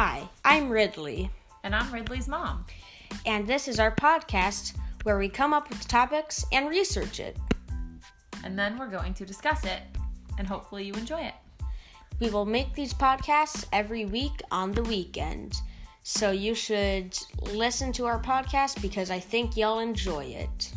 Hi, I'm Ridley, And I'm Ridley's mom. and this is our podcast where we come up with topics and research it. And then we're going to discuss it. And hopefully you enjoy it. We will make these podcasts every week on the weekend. So you should listen to our podcast because I think y'all enjoy it.